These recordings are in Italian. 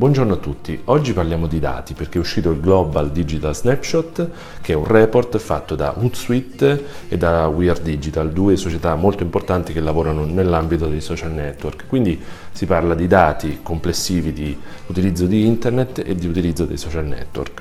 Buongiorno a tutti, oggi parliamo di dati perché è uscito il Global Digital Snapshot che è un report fatto da Hootsuite e da We Are Digital, due società molto importanti che lavorano nell'ambito dei social network. Quindi si parla di dati complessivi di utilizzo di internet e di utilizzo dei social network.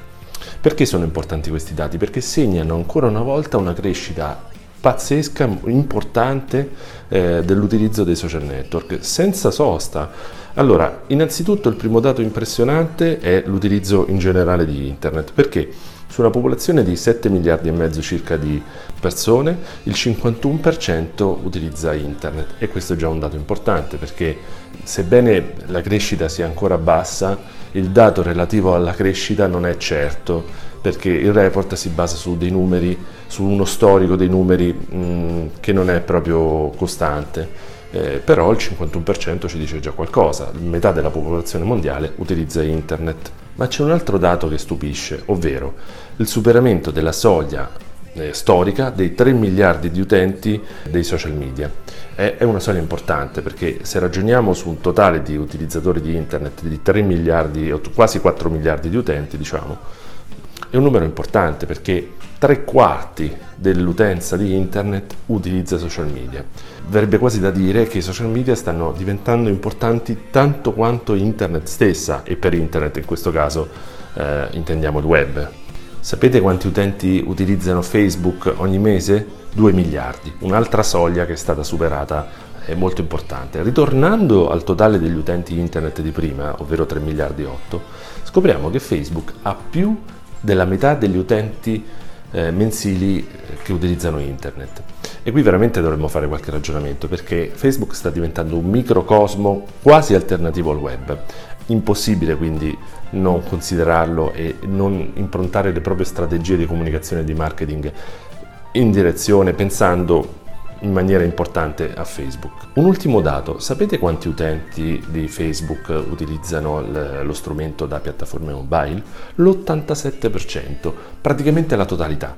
Perché sono importanti questi dati? Perché segnano ancora una volta una crescita pazzesca, importante eh, dell'utilizzo dei social network, senza sosta. Allora, innanzitutto il primo dato impressionante è l'utilizzo in generale di internet, perché su una popolazione di 7 miliardi e mezzo circa di persone, il 51% utilizza internet e questo è già un dato importante perché sebbene la crescita sia ancora bassa, il dato relativo alla crescita non è certo perché il report si basa su dei numeri, su uno storico dei numeri mh, che non è proprio costante. Eh, però il 51% ci dice già qualcosa, metà della popolazione mondiale utilizza internet. Ma c'è un altro dato che stupisce, ovvero il superamento della soglia eh, storica dei 3 miliardi di utenti dei social media. È, è una soglia importante perché se ragioniamo su un totale di utilizzatori di internet di 3 miliardi, quasi 4 miliardi di utenti, diciamo, è un numero importante perché tre quarti dell'utenza di internet utilizza social media. Verrebbe quasi da dire che i social media stanno diventando importanti tanto quanto internet stessa e per internet in questo caso eh, intendiamo il web. Sapete quanti utenti utilizzano Facebook ogni mese? 2 miliardi, un'altra soglia che è stata superata è molto importante. Ritornando al totale degli utenti internet di prima, ovvero 3 miliardi e 8, scopriamo che Facebook ha più della metà degli utenti eh, mensili eh, che utilizzano internet. E qui veramente dovremmo fare qualche ragionamento perché Facebook sta diventando un microcosmo quasi alternativo al web. Impossibile quindi non considerarlo e non improntare le proprie strategie di comunicazione e di marketing in direzione pensando in maniera importante a Facebook. Un ultimo dato, sapete quanti utenti di Facebook utilizzano lo strumento da piattaforme mobile? L'87%, praticamente la totalità.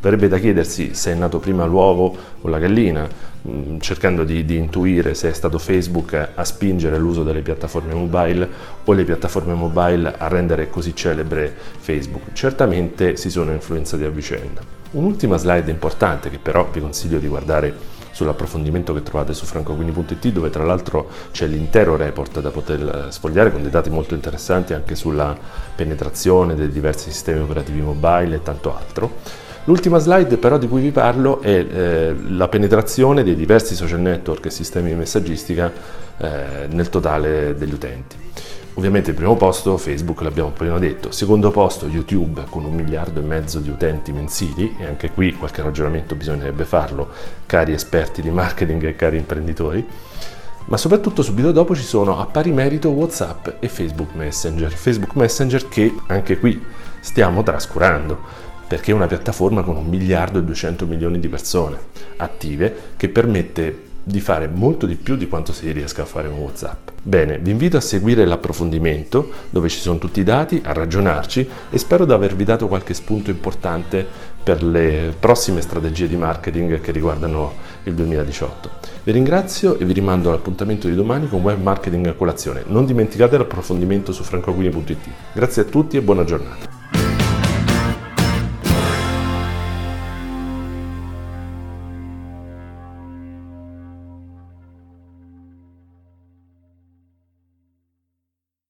Verrebbe da chiedersi se è nato prima l'uovo o la gallina, mm, cercando di, di, intuire se è stato Facebook a spingere l'uso delle piattaforme mobile o le piattaforme mobile a rendere così celebre Facebook. Certamente si sono influenzati a vicenda. Un'ultima slide importante che però vi consiglio di guardare sull'approfondimento che trovate su francoquini.it dove tra l'altro c'è l'intero report da poter sfogliare con dei dati molto interessanti anche sulla penetrazione dei diversi sistemi operativi mobile e tanto altro. L'ultima slide però di cui vi parlo è eh, la penetrazione dei diversi social network e sistemi di messaggistica eh, nel totale degli utenti. Ovviamente il primo posto Facebook l'abbiamo appena detto, secondo posto YouTube con un miliardo e mezzo di utenti mensili e anche qui qualche ragionamento bisognerebbe farlo, cari esperti di marketing e cari imprenditori. Ma soprattutto subito dopo ci sono a pari merito WhatsApp e Facebook Messenger. Facebook Messenger che anche qui stiamo trascurando perché è una piattaforma con un miliardo e 200 milioni di persone attive che permette di fare molto di più di quanto si riesca a fare con WhatsApp. Bene, vi invito a seguire l'approfondimento dove ci sono tutti i dati, a ragionarci e spero di avervi dato qualche spunto importante per le prossime strategie di marketing che riguardano il 2018. Vi ringrazio e vi rimando all'appuntamento di domani con Web Marketing a colazione. Non dimenticate l'approfondimento su francoguini.it. Grazie a tutti e buona giornata.